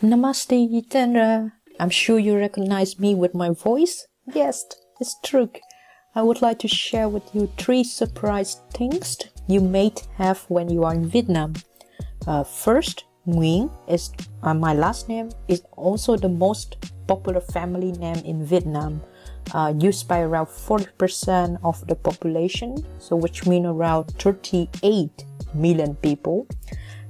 Namaste, Jitendra. I'm sure you recognize me with my voice. Yes, it's true. I would like to share with you three surprise things you may have when you are in Vietnam. Uh, first, Nguyen is uh, my last name is also the most popular family name in Vietnam, uh, used by around 40% of the population, so which means around 38 million people.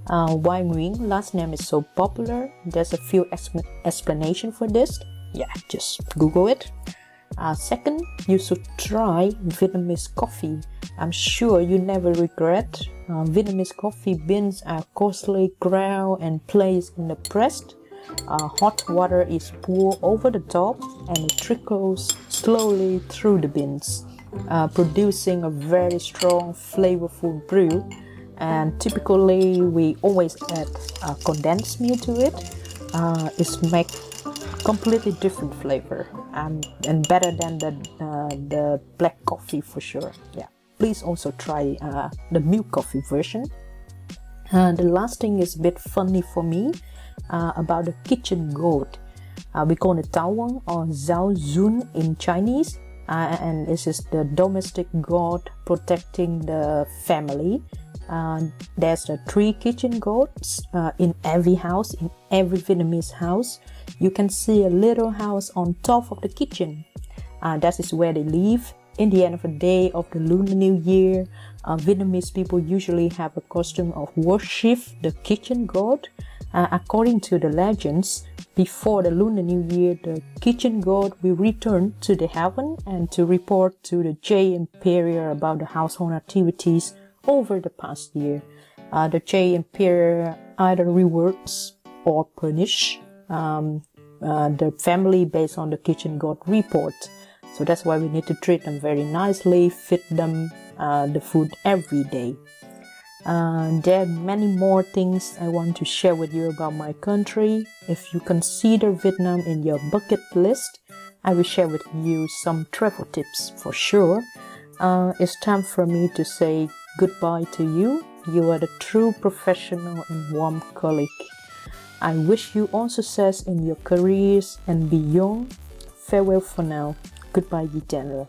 Uh, why Nguyen last name is so popular? There's a few exp- explanation for this. Yeah, just Google it. Uh, second, you should try Vietnamese coffee. I'm sure you never regret. Uh, Vietnamese coffee beans are coarsely ground and placed in the press. Uh, hot water is poured over the top and it trickles slowly through the beans, uh, producing a very strong, flavorful brew and typically we always add uh, condensed milk to it. Uh, it's make completely different flavor um, and better than the uh, the black coffee for sure. Yeah. Please also try uh, the milk coffee version. Uh, the last thing is a bit funny for me uh, about the kitchen goat. We call it tawang or Zao Jun in chinese. And this is the domestic god protecting the family uh, there's the three kitchen goats uh, in every house, in every Vietnamese house. You can see a little house on top of the kitchen. Uh, that is where they live. In the end of the day of the Lunar New Year, uh, Vietnamese people usually have a custom of worship the kitchen god. Uh, according to the legends, before the Lunar New Year, the kitchen god will return to the heaven and to report to the Jade Emperor about the household activities over the past year. Uh, the Jade Emperor either reworks or punish um, uh, the family based on the kitchen god report. So that's why we need to treat them very nicely, feed them uh, the food every day. Uh, there are many more things I want to share with you about my country. If you consider Vietnam in your bucket list, I will share with you some travel tips for sure. Uh, it's time for me to say goodbye to you. You are the true professional and warm colleague. I wish you all success in your careers and beyond. Farewell for now. Goodbye, General.